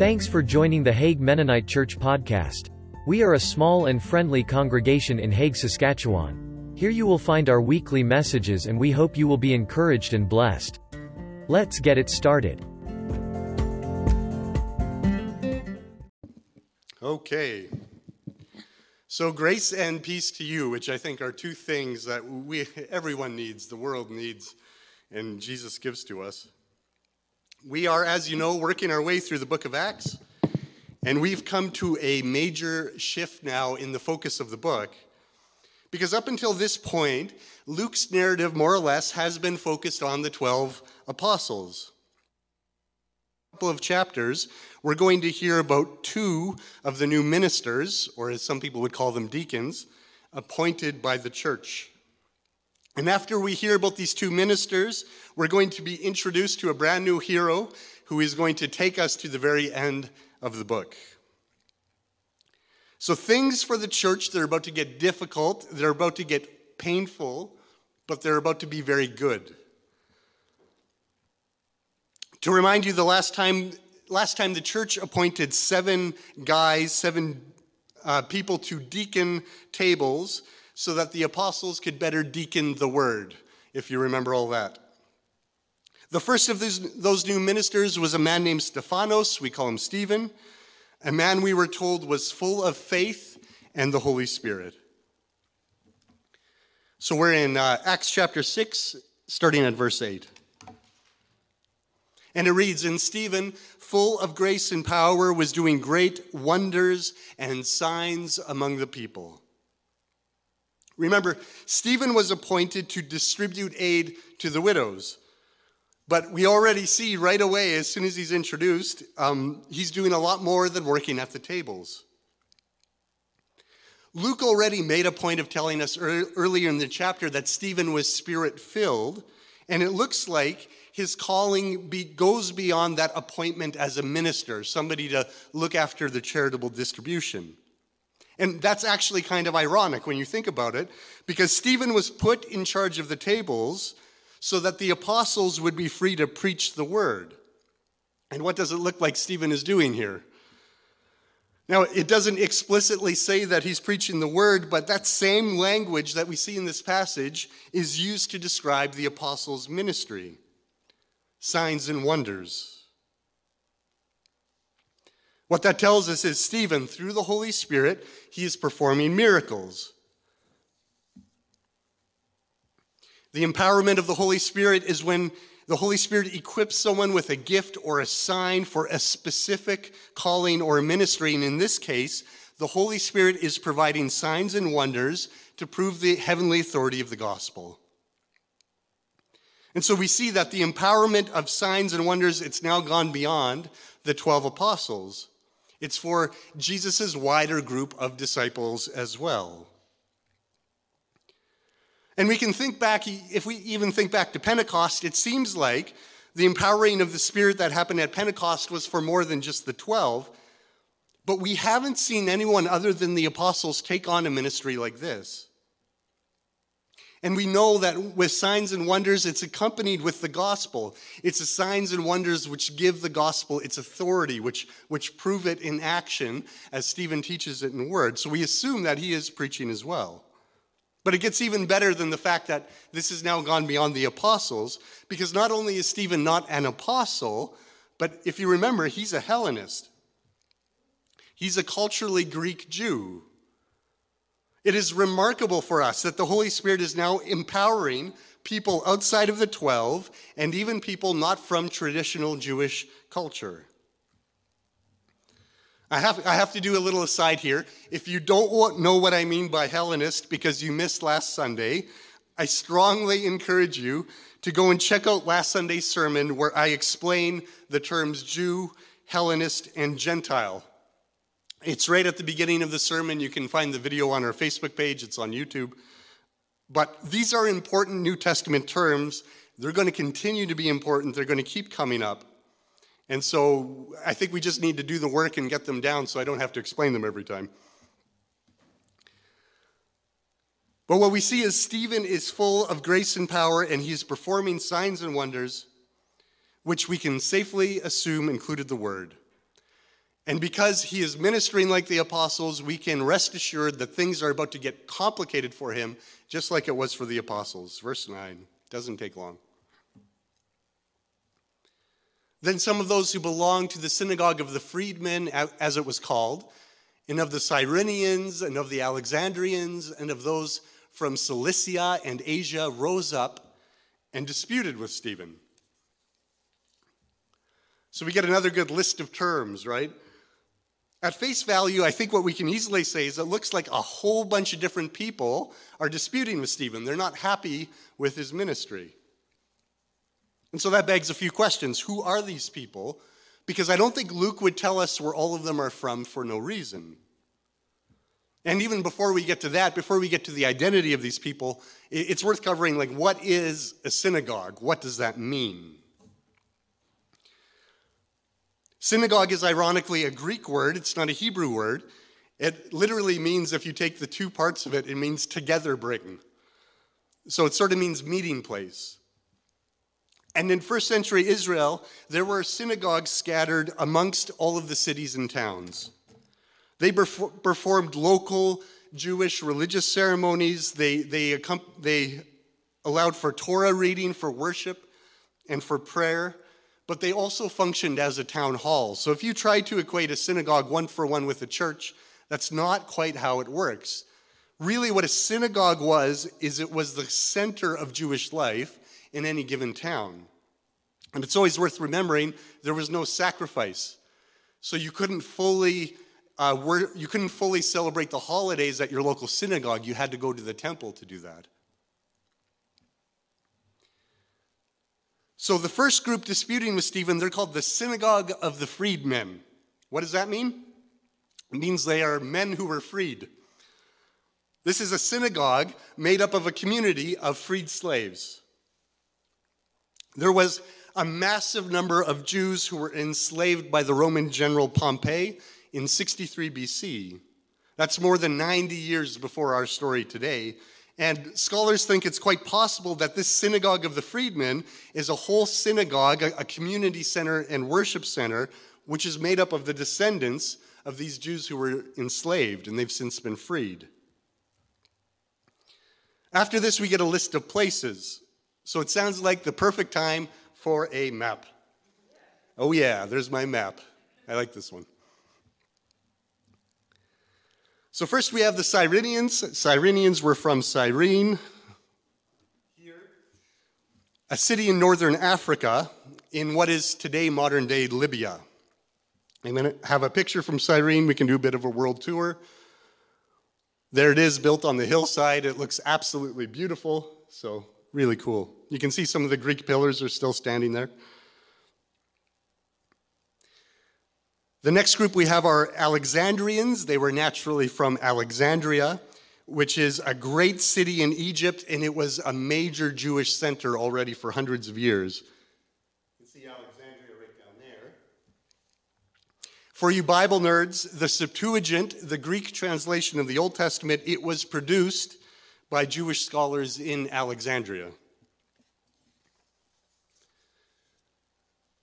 Thanks for joining the Hague Mennonite Church podcast. We are a small and friendly congregation in Hague, Saskatchewan. Here you will find our weekly messages and we hope you will be encouraged and blessed. Let's get it started. Okay. So grace and peace to you, which I think are two things that we everyone needs, the world needs, and Jesus gives to us. We are, as you know, working our way through the book of Acts, and we've come to a major shift now in the focus of the book. Because up until this point, Luke's narrative, more or less, has been focused on the 12 apostles. A couple of chapters, we're going to hear about two of the new ministers, or as some people would call them, deacons, appointed by the church. And after we hear about these two ministers, we're going to be introduced to a brand new hero who is going to take us to the very end of the book. So, things for the church, they're about to get difficult, they're about to get painful, but they're about to be very good. To remind you, the last time last time the church appointed seven guys, seven uh, people to deacon tables so that the apostles could better deacon the word, if you remember all that. The first of those, those new ministers was a man named Stephanos, we call him Stephen, a man we were told was full of faith and the Holy Spirit. So we're in uh, Acts chapter 6, starting at verse 8. And it reads, And Stephen, full of grace and power, was doing great wonders and signs among the people. Remember, Stephen was appointed to distribute aid to the widows. But we already see right away, as soon as he's introduced, um, he's doing a lot more than working at the tables. Luke already made a point of telling us earlier in the chapter that Stephen was spirit filled, and it looks like his calling be, goes beyond that appointment as a minister, somebody to look after the charitable distribution. And that's actually kind of ironic when you think about it, because Stephen was put in charge of the tables so that the apostles would be free to preach the word. And what does it look like Stephen is doing here? Now, it doesn't explicitly say that he's preaching the word, but that same language that we see in this passage is used to describe the apostles' ministry signs and wonders. What that tells us is Stephen, through the Holy Spirit, he is performing miracles. The empowerment of the Holy Spirit is when the Holy Spirit equips someone with a gift or a sign for a specific calling or ministry. And in this case, the Holy Spirit is providing signs and wonders to prove the heavenly authority of the gospel. And so we see that the empowerment of signs and wonders, it's now gone beyond the 12 apostles. It's for Jesus' wider group of disciples as well. And we can think back, if we even think back to Pentecost, it seems like the empowering of the Spirit that happened at Pentecost was for more than just the 12. But we haven't seen anyone other than the apostles take on a ministry like this. And we know that with signs and wonders, it's accompanied with the gospel. It's the signs and wonders which give the gospel its authority, which, which prove it in action, as Stephen teaches it in word. So we assume that he is preaching as well. But it gets even better than the fact that this has now gone beyond the apostles, because not only is Stephen not an apostle, but if you remember, he's a Hellenist. He's a culturally Greek Jew. It is remarkable for us that the Holy Spirit is now empowering people outside of the 12 and even people not from traditional Jewish culture. I have, I have to do a little aside here. If you don't know what I mean by Hellenist because you missed last Sunday, I strongly encourage you to go and check out last Sunday's sermon where I explain the terms Jew, Hellenist, and Gentile. It's right at the beginning of the sermon. You can find the video on our Facebook page, it's on YouTube. But these are important New Testament terms. They're going to continue to be important, they're going to keep coming up. And so I think we just need to do the work and get them down so I don't have to explain them every time. But what we see is Stephen is full of grace and power, and he is performing signs and wonders, which we can safely assume included the word. And because he is ministering like the apostles, we can rest assured that things are about to get complicated for him, just like it was for the apostles. Verse 9 doesn't take long. Then some of those who belonged to the synagogue of the freedmen, as it was called, and of the Cyrenians, and of the Alexandrians, and of those from Cilicia and Asia rose up and disputed with Stephen. So we get another good list of terms, right? At face value, I think what we can easily say is it looks like a whole bunch of different people are disputing with Stephen. They're not happy with his ministry. And so that begs a few questions. Who are these people? Because I don't think Luke would tell us where all of them are from for no reason. And even before we get to that, before we get to the identity of these people, it's worth covering like what is a synagogue? What does that mean? Synagogue is ironically a Greek word, it's not a Hebrew word. It literally means, if you take the two parts of it, it means together bring. So it sort of means meeting place. And in first century Israel, there were synagogues scattered amongst all of the cities and towns. They performed local Jewish religious ceremonies. They, they, they allowed for Torah reading, for worship, and for prayer, but they also functioned as a town hall. So if you try to equate a synagogue one for one with a church, that's not quite how it works. Really, what a synagogue was, is it was the center of Jewish life in any given town. And it's always worth remembering there was no sacrifice. So you couldn't fully uh, were, you couldn't fully celebrate the holidays at your local synagogue. You had to go to the temple to do that. So the first group disputing with Stephen, they're called the Synagogue of the Freedmen. What does that mean? It means they are men who were freed. This is a synagogue made up of a community of freed slaves. There was a massive number of Jews who were enslaved by the Roman general Pompey in 63 BC. That's more than 90 years before our story today. And scholars think it's quite possible that this synagogue of the freedmen is a whole synagogue, a, community center and worship center, which is made up of the descendants of these Jews who were enslaved, and they've since been freed. After this, we get a list of places. So it sounds like the perfect time for a map. Oh, yeah, there's my map. I like this one. So, first we have the Cyrenians. Cyrenians were from Cyrene, a city in northern Africa in what is today modern day Libya. I'm going to have a picture from Cyrene. We can do a bit of a world tour. There it is, built on the hillside. It looks absolutely beautiful. So, really cool. You can see some of the Greek pillars are still standing there. The next group we have are Alexandrians. They were naturally from Alexandria, which is a great city in Egypt, and it was a major Jewish center already for hundreds of years. You can see Alexandria right down there. For you Bible nerds, the Septuagint, the Greek translation of the Old Testament, it was produced by Jewish scholars in Alexandria.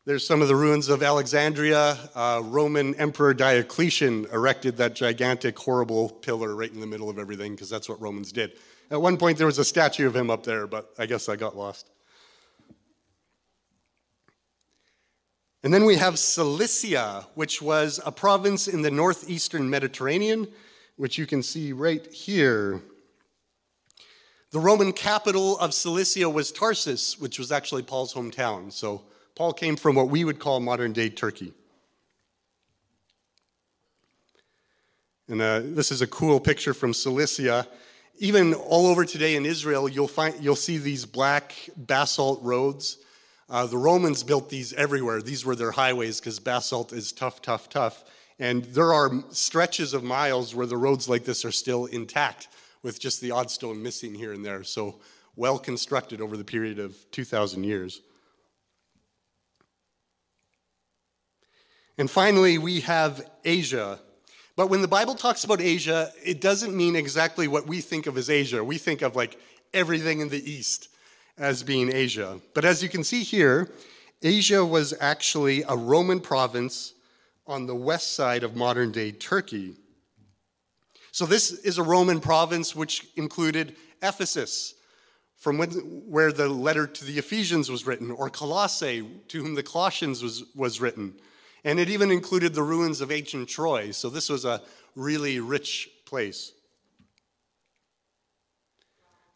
There's some of the ruins of Alexandria. Uh, Roman Emperor Diocletian erected that gigantic, horrible pillar right in the middle of everything because that's what Romans did. At one point, there was a statue of him up there, but I guess I got lost. And then we have Cilicia, which was a province in the northeastern Mediterranean, which you can see right here. The Roman capital of Cilicia was Tarsus, which was actually Paul's hometown. So Paul came from what we would call modern day Turkey. And uh, this is a cool picture from Cilicia. Even all over today in Israel, you'll, find, you'll see these black basalt roads. Uh, the Romans built these everywhere. These were their highways because basalt is tough, tough, tough. And there are stretches of miles where the roads like this are still intact with just the odd stone missing here and there. So well constructed over the period of 2,000 years. And finally, we have Asia. But when the Bible talks about Asia, it doesn't mean exactly what we think of as Asia. We think of like everything in the East as being Asia. But as you can see here, Asia was actually a Roman province on the west side of modern day Turkey. So, this is a Roman province which included Ephesus, from when, where the letter to the Ephesians was written, or Colossae, to whom the Colossians was, was written. And it even included the ruins of ancient Troy. So, this was a really rich place.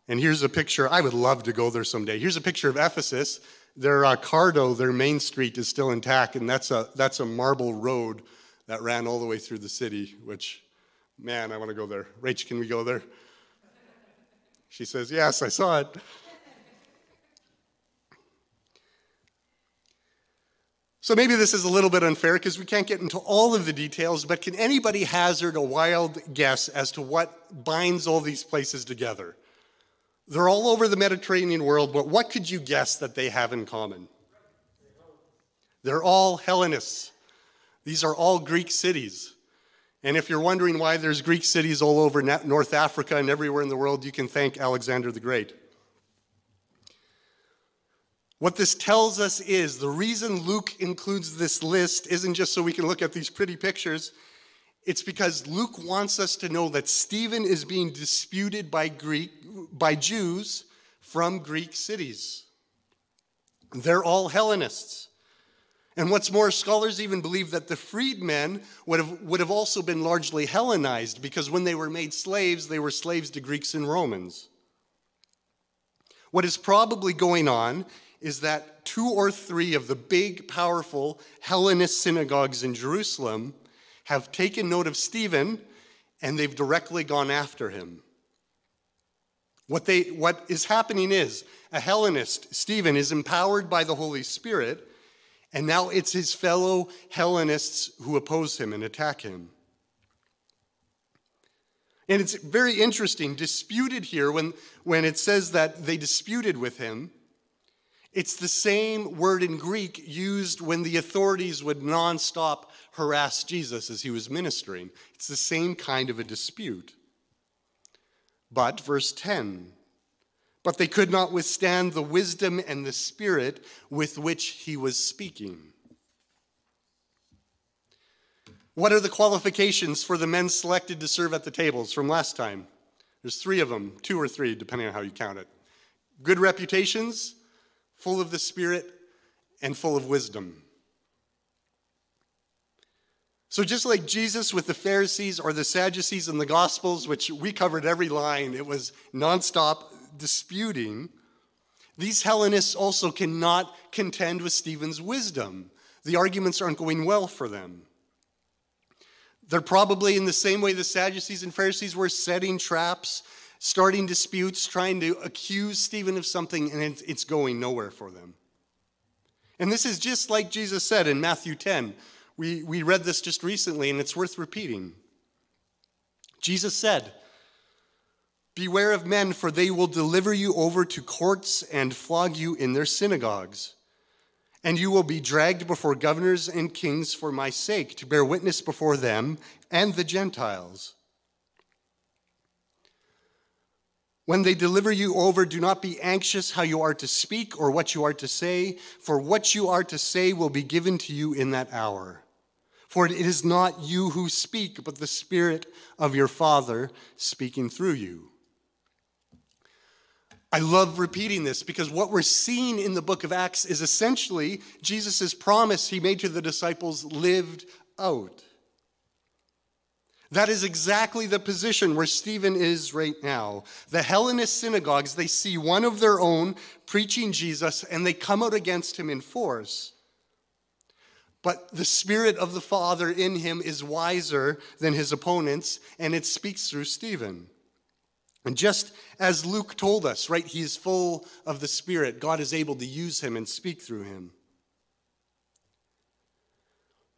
And here's a picture. I would love to go there someday. Here's a picture of Ephesus. Their uh, Cardo, their main street, is still intact, and that's a that's a marble road that ran all the way through the city. Which, man, I want to go there. Rach, can we go there? She says, "Yes, I saw it." So maybe this is a little bit unfair because we can't get into all of the details, but can anybody hazard a wild guess as to what binds all these places together? They're all over the Mediterranean world, but what could you guess that they have in common? They're all Hellenists. These are all Greek cities. And if you're wondering why there's Greek cities all over North Africa and everywhere in the world, you can thank Alexander the Great. What this tells us is the reason Luke includes this list isn't just so we can look at these pretty pictures. It's because Luke wants us to know that Stephen is being disputed by Greek by Jews from Greek cities. They're all Hellenists. And what's more, scholars even believe that the freedmen would have, would have also been largely Hellenized because when they were made slaves, they were slaves to Greeks and Romans. What is probably going on is that two or three of the big, powerful Hellenist synagogues in Jerusalem have taken note of Stephen and they've directly gone after him. What, they, what is happening is a Hellenist, Stephen, is empowered by the Holy Spirit, and now it's his fellow Hellenists who oppose him and attack him. And it's very interesting, disputed here, when, when it says that they disputed with him, it's the same word in Greek used when the authorities would nonstop harass Jesus as he was ministering. It's the same kind of a dispute. But, verse 10, but they could not withstand the wisdom and the spirit with which he was speaking. What are the qualifications for the men selected to serve at the tables from last time? There's three of them, two or three, depending on how you count it. Good reputations, full of the Spirit, and full of wisdom. So, just like Jesus with the Pharisees or the Sadducees in the Gospels, which we covered every line, it was nonstop disputing, these Hellenists also cannot contend with Stephen's wisdom. The arguments aren't going well for them. They're probably in the same way the Sadducees and Pharisees were setting traps, starting disputes, trying to accuse Stephen of something, and it's going nowhere for them. And this is just like Jesus said in Matthew 10 we, we read this just recently, and it's worth repeating. Jesus said, Beware of men, for they will deliver you over to courts and flog you in their synagogues. And you will be dragged before governors and kings for my sake, to bear witness before them and the Gentiles. When they deliver you over, do not be anxious how you are to speak or what you are to say, for what you are to say will be given to you in that hour. For it is not you who speak, but the Spirit of your Father speaking through you. I love repeating this because what we're seeing in the book of Acts is essentially Jesus' promise he made to the disciples lived out. That is exactly the position where Stephen is right now. The Hellenist synagogues, they see one of their own preaching Jesus and they come out against him in force. But the Spirit of the Father in him is wiser than his opponents, and it speaks through Stephen. And just as Luke told us, right, he is full of the Spirit, God is able to use him and speak through him.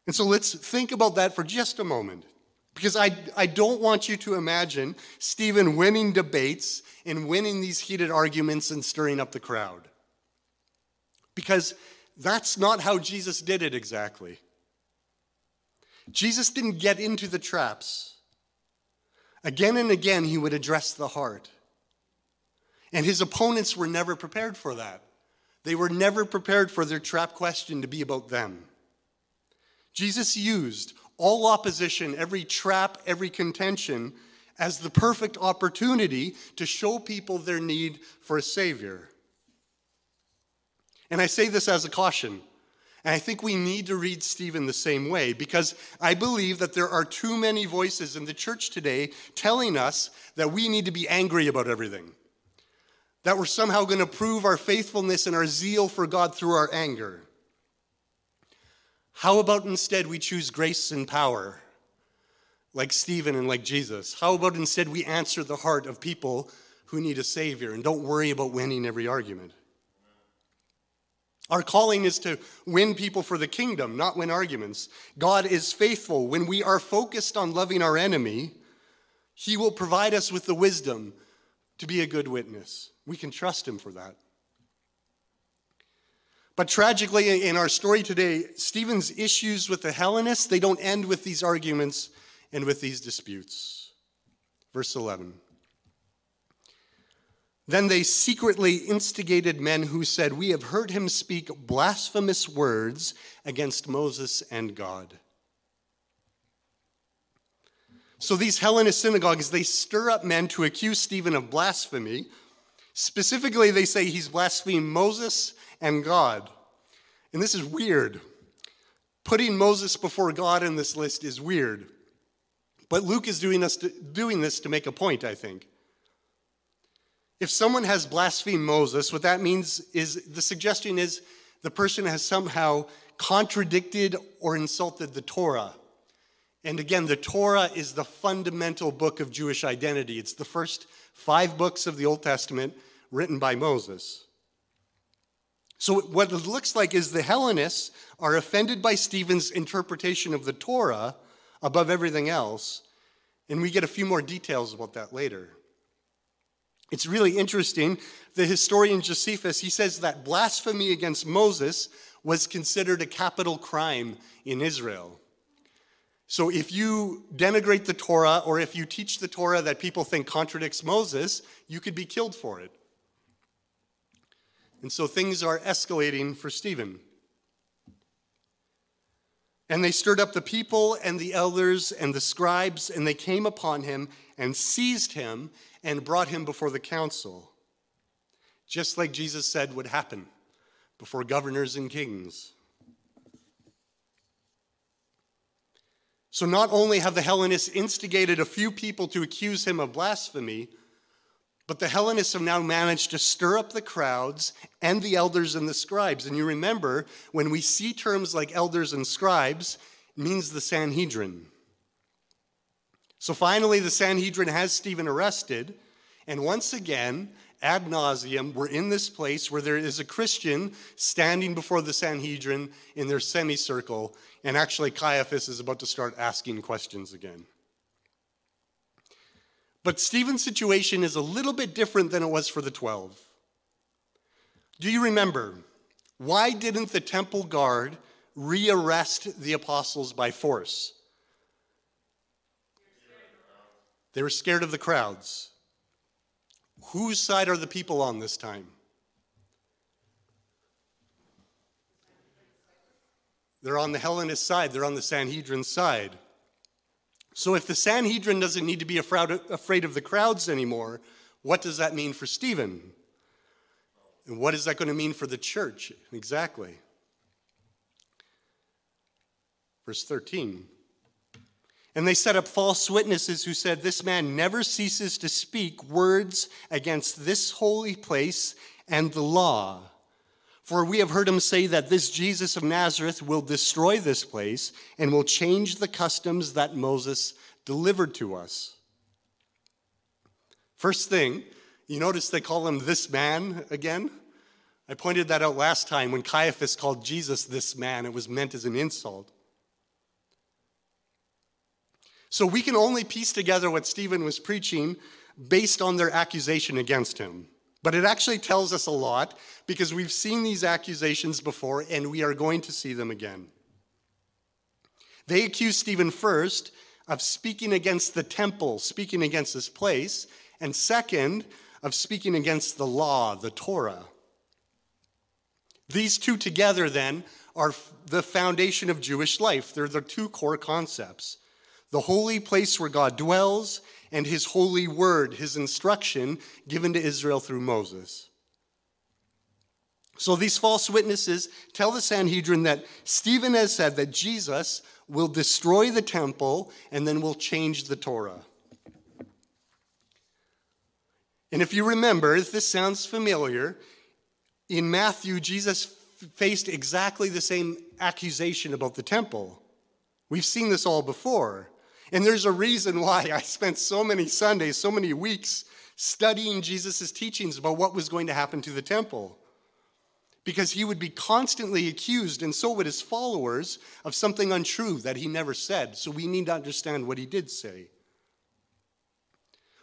And so let's think about that for just a moment. Because I, I don't want you to imagine Stephen winning debates and winning these heated arguments and stirring up the crowd. Because that's not how Jesus did it exactly. Jesus didn't get into the traps. Again and again, he would address the heart. And his opponents were never prepared for that. They were never prepared for their trap question to be about them. Jesus used all opposition, every trap, every contention as the perfect opportunity to show people their need for a Savior. And I say this as a caution. And I think we need to read Stephen the same way because I believe that there are too many voices in the church today telling us that we need to be angry about everything, that we're somehow going to prove our faithfulness and our zeal for God through our anger. How about instead we choose grace and power, like Stephen and like Jesus? How about instead we answer the heart of people who need a Savior and don't worry about winning every argument? Our calling is to win people for the kingdom, not win arguments. God is faithful. When we are focused on loving our enemy, He will provide us with the wisdom to be a good witness. We can trust Him for that. But tragically, in our story today, Stephen's issues with the Hellenists, they don't end with these arguments and with these disputes. Verse 11. Then they secretly instigated men who said, We have heard him speak blasphemous words against Moses and God. So these Hellenist synagogues, they stir up men to accuse Stephen of blasphemy. Specifically, they say he's blasphemed Moses and God. And this is weird. Putting Moses before God in this list is weird. But Luke is doing, us to, doing this to make a point, I think. If someone has blasphemed Moses, what that means is the suggestion is the person has somehow contradicted or insulted the Torah. And again, the Torah is the fundamental book of Jewish identity. It's the first five books of the Old Testament written by Moses. So, what it looks like is the Hellenists are offended by Stephen's interpretation of the Torah above everything else. And we get a few more details about that later. It's really interesting. The historian Josephus, he says that blasphemy against Moses was considered a capital crime in Israel. So if you denigrate the Torah or if you teach the Torah that people think contradicts Moses, you could be killed for it. And so things are escalating for Stephen. And they stirred up the people and the elders and the scribes, and they came upon him and seized him and brought him before the council, just like Jesus said would happen before governors and kings. So, not only have the Hellenists instigated a few people to accuse him of blasphemy, but the Hellenists have now managed to stir up the crowds and the elders and the scribes. And you remember, when we see terms like elders and scribes, it means the Sanhedrin. So finally, the Sanhedrin has Stephen arrested. And once again, ad nauseum, we're in this place where there is a Christian standing before the Sanhedrin in their semicircle. And actually, Caiaphas is about to start asking questions again. But Stephen's situation is a little bit different than it was for the 12. Do you remember? Why didn't the temple guard rearrest the apostles by force? They were scared of the crowds. Whose side are the people on this time? They're on the Hellenist side, they're on the Sanhedrin side. So if the Sanhedrin doesn't need to be afraid of the crowds anymore, what does that mean for Stephen? And what is that going to mean for the church? Exactly. Verse 13. And they set up false witnesses who said, This man never ceases to speak words against this holy place and the law. For we have heard him say that this Jesus of Nazareth will destroy this place and will change the customs that Moses delivered to us. First thing, you notice they call him this man again? I pointed that out last time when Caiaphas called Jesus this man, it was meant as an insult. So we can only piece together what Stephen was preaching based on their accusation against him. But it actually tells us a lot because we've seen these accusations before and we are going to see them again. They accuse Stephen first of speaking against the temple, speaking against this place, and second, of speaking against the law, the Torah. These two together, then, are the foundation of Jewish life. They're the two core concepts the holy place where God dwells, and his holy word, his instruction given to Israel through Moses. So these false witnesses tell the Sanhedrin that Stephen has said that Jesus will destroy the temple and then will change the Torah. And if you remember, if this sounds familiar, in Matthew, Jesus faced exactly the same accusation about the temple. We've seen this all before. And there's a reason why I spent so many Sundays, so many weeks studying Jesus' teachings about what was going to happen to the temple. Because he would be constantly accused, and so would his followers, of something untrue that he never said. So we need to understand what he did say.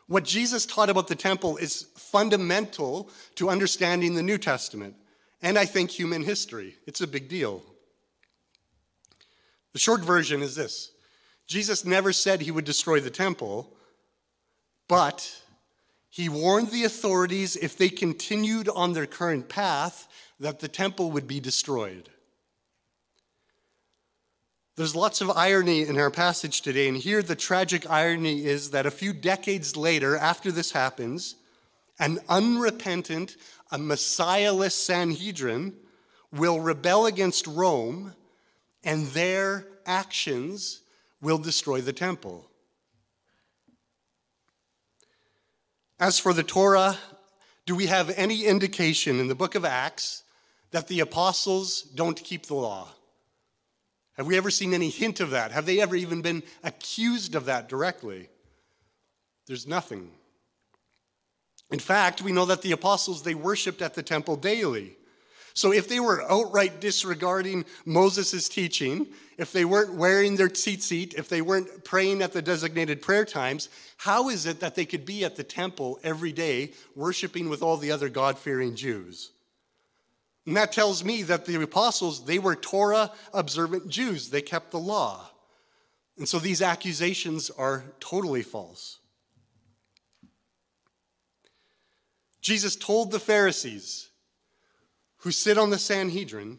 What Jesus taught about the temple is fundamental to understanding the New Testament and I think human history. It's a big deal. The short version is this Jesus never said he would destroy the temple, but he warned the authorities if they continued on their current path that the temple would be destroyed. There's lots of irony in our passage today, and here the tragic irony is that a few decades later, after this happens, an unrepentant, a messiahless Sanhedrin will rebel against Rome, and their actions will destroy the temple. As for the Torah, do we have any indication in the book of Acts that the apostles don't keep the law? Have we ever seen any hint of that? Have they ever even been accused of that directly? There's nothing. In fact, we know that the apostles, they worshiped at the temple daily. So if they were outright disregarding Moses' teaching, if they weren't wearing their tzitzit, if they weren't praying at the designated prayer times, how is it that they could be at the temple every day worshiping with all the other God-fearing Jews? And that tells me that the apostles, they were Torah observant Jews. They kept the law. And so these accusations are totally false. Jesus told the Pharisees who sit on the Sanhedrin,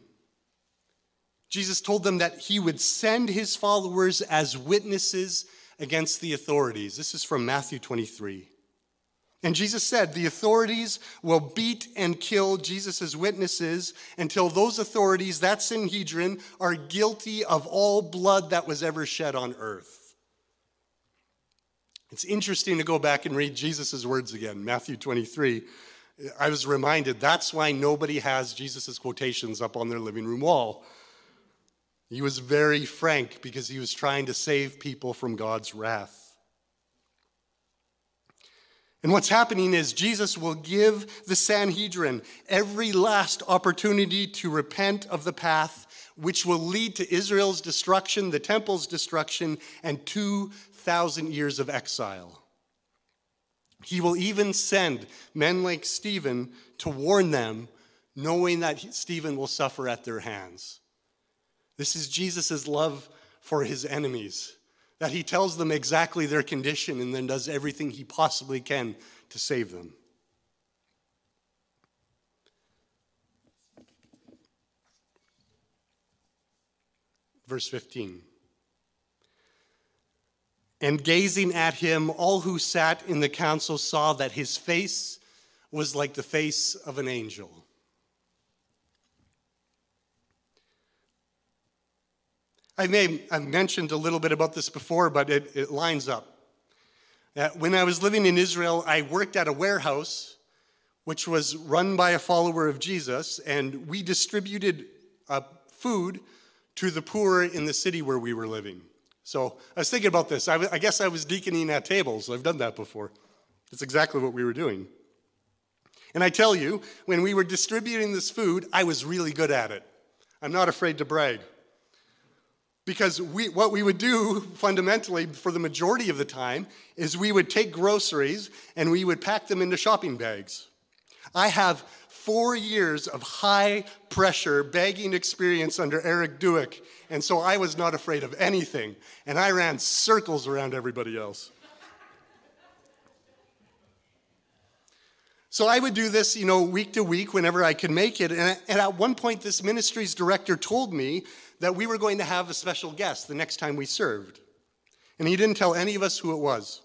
Jesus told them that he would send his followers as witnesses against the authorities. This is from Matthew 23. And Jesus said, The authorities will beat and kill Jesus' witnesses until those authorities, that Sanhedrin, are guilty of all blood that was ever shed on earth. It's interesting to go back and read Jesus' words again, Matthew 23. I was reminded that's why nobody has Jesus' quotations up on their living room wall. He was very frank because he was trying to save people from God's wrath. And what's happening is Jesus will give the Sanhedrin every last opportunity to repent of the path which will lead to Israel's destruction, the temple's destruction, and 2,000 years of exile. He will even send men like Stephen to warn them, knowing that Stephen will suffer at their hands. This is Jesus' love for his enemies, that he tells them exactly their condition and then does everything he possibly can to save them. Verse 15. And gazing at him, all who sat in the council saw that his face was like the face of an angel. I may I've mentioned a little bit about this before, but it, it lines up. Uh, when I was living in Israel, I worked at a warehouse which was run by a follower of Jesus, and we distributed uh, food to the poor in the city where we were living. So I was thinking about this. I, w- I guess I was deaconing at tables. I've done that before. That's exactly what we were doing. And I tell you, when we were distributing this food, I was really good at it. I'm not afraid to brag. Because we, what we would do fundamentally for the majority of the time is we would take groceries and we would pack them into shopping bags. I have four years of high pressure bagging experience under Eric Duick, and so I was not afraid of anything, and I ran circles around everybody else. So I would do this, you know, week to week whenever I could make it. And at one point, this ministry's director told me that we were going to have a special guest the next time we served. And he didn't tell any of us who it was.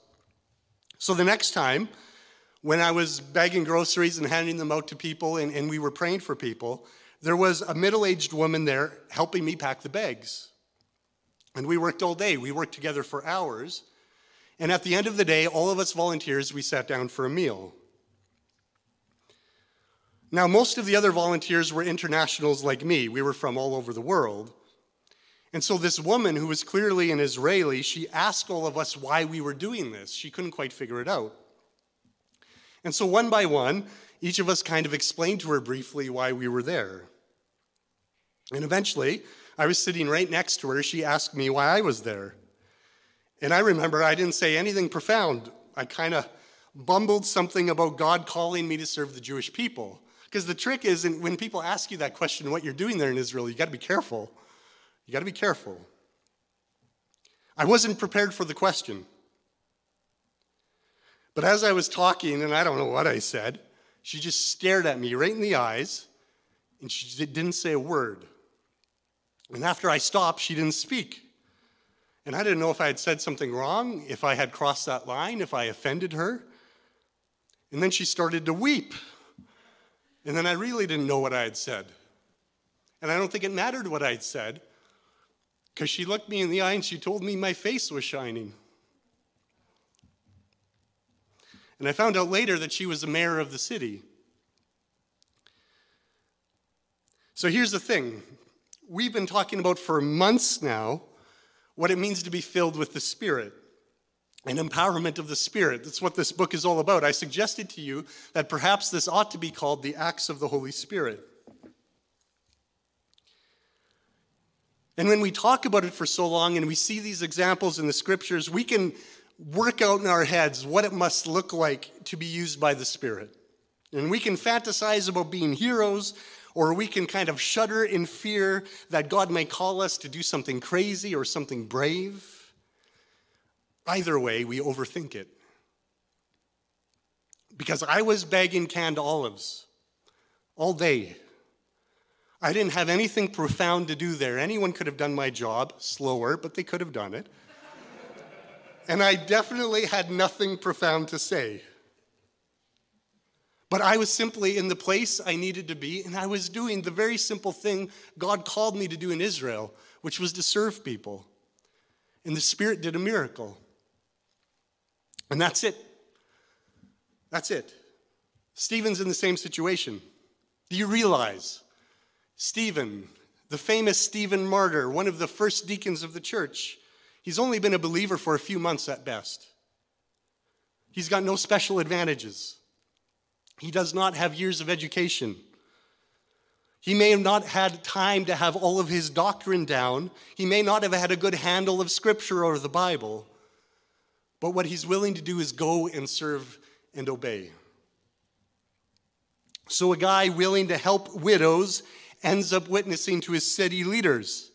So the next time, when I was bagging groceries and handing them out to people and, and we were praying for people, there was a middle aged woman there helping me pack the bags. And we worked all day. We worked together for hours. And at the end of the day, all of us volunteers, we sat down for a meal. Now, most of the other volunteers were internationals like me. We were from all over the world. And so, this woman, who was clearly an Israeli, she asked all of us why we were doing this. She couldn't quite figure it out. And so, one by one, each of us kind of explained to her briefly why we were there. And eventually, I was sitting right next to her. She asked me why I was there. And I remember I didn't say anything profound. I kind of bumbled something about God calling me to serve the Jewish people. Because the trick is, when people ask you that question, what you're doing there in Israel, you got to be careful. You got to be careful. I wasn't prepared for the question. But as I was talking, and I don't know what I said, she just stared at me right in the eyes, and she didn't say a word. And after I stopped, she didn't speak. And I didn't know if I had said something wrong, if I had crossed that line, if I offended her. And then she started to weep. And then I really didn't know what I had said. And I don't think it mattered what I had said, because she looked me in the eye and she told me my face was shining. And I found out later that she was the mayor of the city. So here's the thing we've been talking about for months now what it means to be filled with the Spirit and empowerment of the Spirit. That's what this book is all about. I suggested to you that perhaps this ought to be called the Acts of the Holy Spirit. And when we talk about it for so long and we see these examples in the scriptures, we can work out in our heads what it must look like to be used by the Spirit. And we can fantasize about being heroes, or we can kind of shudder in fear that God may call us to do something crazy or something brave. Either way, we overthink it. Because I was bagging canned olives all day. I didn't have anything profound to do there. Anyone could have done my job slower, but they could have done it. And I definitely had nothing profound to say. But I was simply in the place I needed to be, and I was doing the very simple thing God called me to do in Israel, which was to serve people. And the Spirit did a miracle. And that's it. That's it. Stephen's in the same situation. Do you realize? Stephen, the famous Stephen martyr, one of the first deacons of the church, he's only been a believer for a few months at best. He's got no special advantages. He does not have years of education. He may have not had time to have all of his doctrine down. He may not have had a good handle of Scripture or the Bible. But what he's willing to do is go and serve and obey. So a guy willing to help widows ends up witnessing to his city leaders,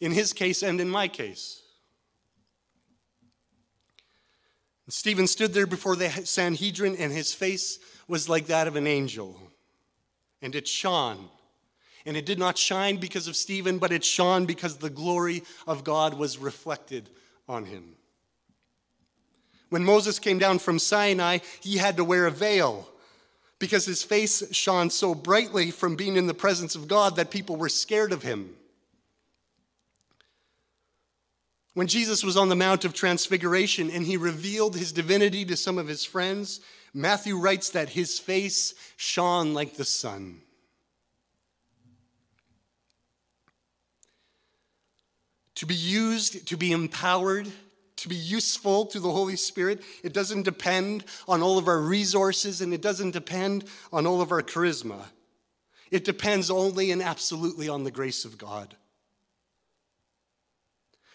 in his case and in my case. Stephen stood there before the Sanhedrin, and his face was like that of an angel. And it shone. And it did not shine because of Stephen, but it shone because the glory of God was reflected on him. When Moses came down from Sinai, he had to wear a veil because his face shone so brightly from being in the presence of God that people were scared of him. When Jesus was on the Mount of Transfiguration and he revealed his divinity to some of his friends, Matthew writes that his face shone like the sun. To be used, to be empowered, to be useful to the Holy Spirit, it doesn't depend on all of our resources and it doesn't depend on all of our charisma. It depends only and absolutely on the grace of God.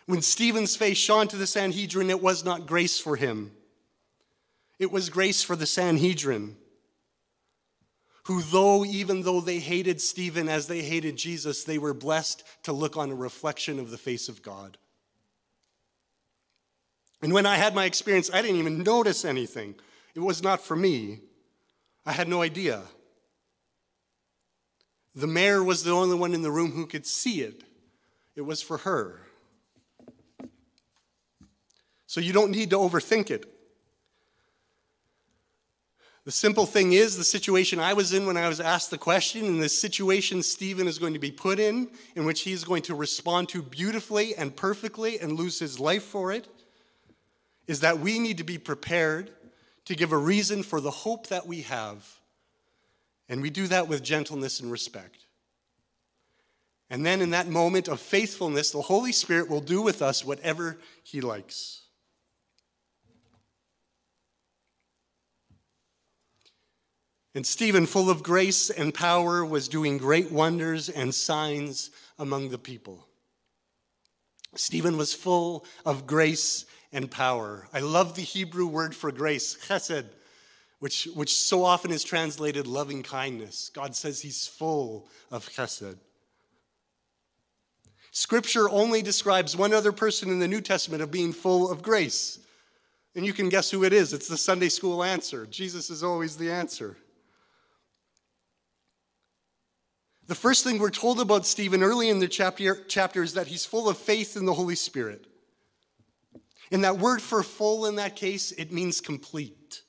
When Stephen's face shone to the Sanhedrin, it was not grace for him, it was grace for the Sanhedrin. Who, though, even though they hated Stephen as they hated Jesus, they were blessed to look on a reflection of the face of God. And when I had my experience, I didn't even notice anything. It was not for me. I had no idea. The mayor was the only one in the room who could see it. It was for her. So you don't need to overthink it. The simple thing is, the situation I was in when I was asked the question, and the situation Stephen is going to be put in, in which he is going to respond to beautifully and perfectly and lose his life for it, is that we need to be prepared to give a reason for the hope that we have. And we do that with gentleness and respect. And then in that moment of faithfulness, the Holy Spirit will do with us whatever He likes. And Stephen, full of grace and power, was doing great wonders and signs among the people. Stephen was full of grace and power. I love the Hebrew word for grace, chesed, which, which so often is translated loving kindness. God says he's full of chesed. Scripture only describes one other person in the New Testament of being full of grace. And you can guess who it is. It's the Sunday school answer. Jesus is always the answer. The first thing we're told about Stephen early in the chapter, chapter is that he's full of faith in the Holy Spirit. And that word for full in that case, it means complete.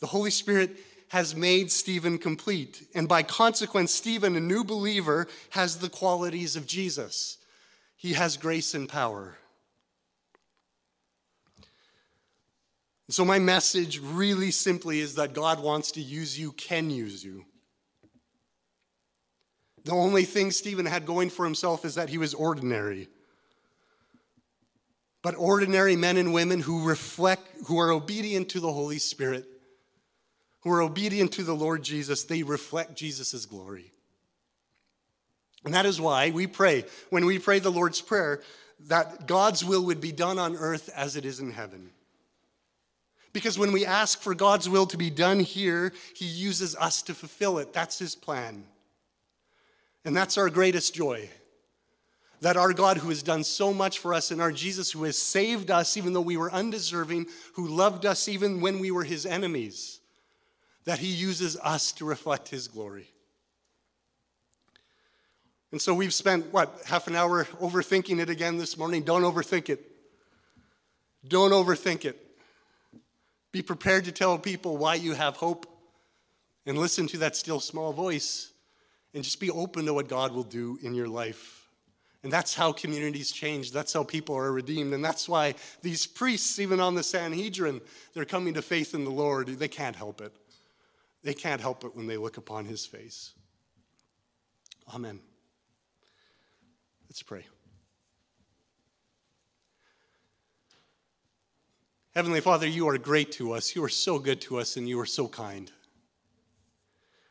The Holy Spirit has made Stephen complete. And by consequence, Stephen, a new believer, has the qualities of Jesus. He has grace and power. So, my message really simply is that God wants to use you, can use you. The only thing Stephen had going for himself is that he was ordinary. But ordinary men and women who reflect, who are obedient to the Holy Spirit, who are obedient to the Lord Jesus, they reflect Jesus' glory. And that is why we pray, when we pray the Lord's Prayer, that God's will would be done on earth as it is in heaven. Because when we ask for God's will to be done here, He uses us to fulfill it. That's His plan. And that's our greatest joy. That our God, who has done so much for us, and our Jesus, who has saved us even though we were undeserving, who loved us even when we were his enemies, that he uses us to reflect his glory. And so we've spent, what, half an hour overthinking it again this morning? Don't overthink it. Don't overthink it. Be prepared to tell people why you have hope and listen to that still small voice and just be open to what God will do in your life. And that's how communities change. That's how people are redeemed. And that's why these priests, even on the Sanhedrin, they're coming to faith in the Lord. They can't help it. They can't help it when they look upon his face. Amen. Let's pray. Heavenly Father, you are great to us. You are so good to us, and you are so kind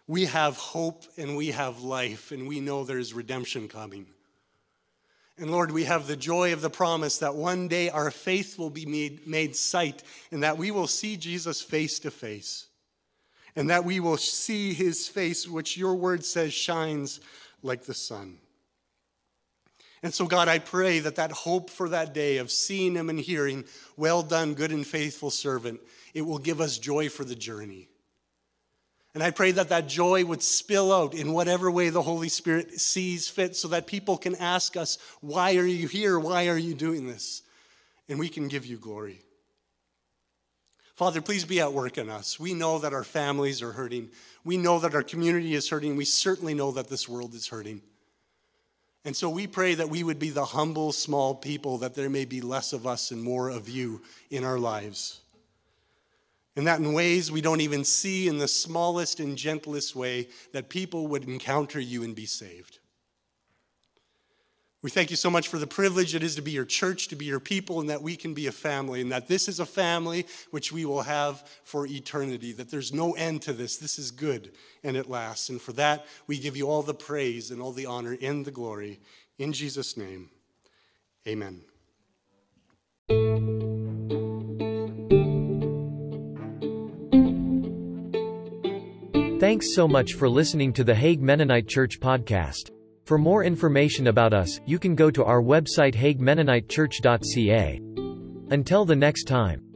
we have hope and we have life, and we know there's redemption coming. And Lord, we have the joy of the promise that one day our faith will be made, made sight and that we will see Jesus face to face. And that we will see his face, which your word says shines like the sun. And so, God, I pray that that hope for that day of seeing him and hearing, well done, good and faithful servant, it will give us joy for the journey. And I pray that that joy would spill out in whatever way the Holy Spirit sees fit so that people can ask us, Why are you here? Why are you doing this? And we can give you glory. Father, please be at work in us. We know that our families are hurting. We know that our community is hurting. We certainly know that this world is hurting. And so we pray that we would be the humble, small people, that there may be less of us and more of you in our lives. And that in ways we don't even see in the smallest and gentlest way, that people would encounter you and be saved. We thank you so much for the privilege it is to be your church, to be your people, and that we can be a family, and that this is a family which we will have for eternity, that there's no end to this. This is good and it lasts. And for that, we give you all the praise and all the honor and the glory. In Jesus' name, amen. Thanks so much for listening to the Hague Mennonite Church podcast. For more information about us, you can go to our website haguemennonitechurch.ca. Until the next time.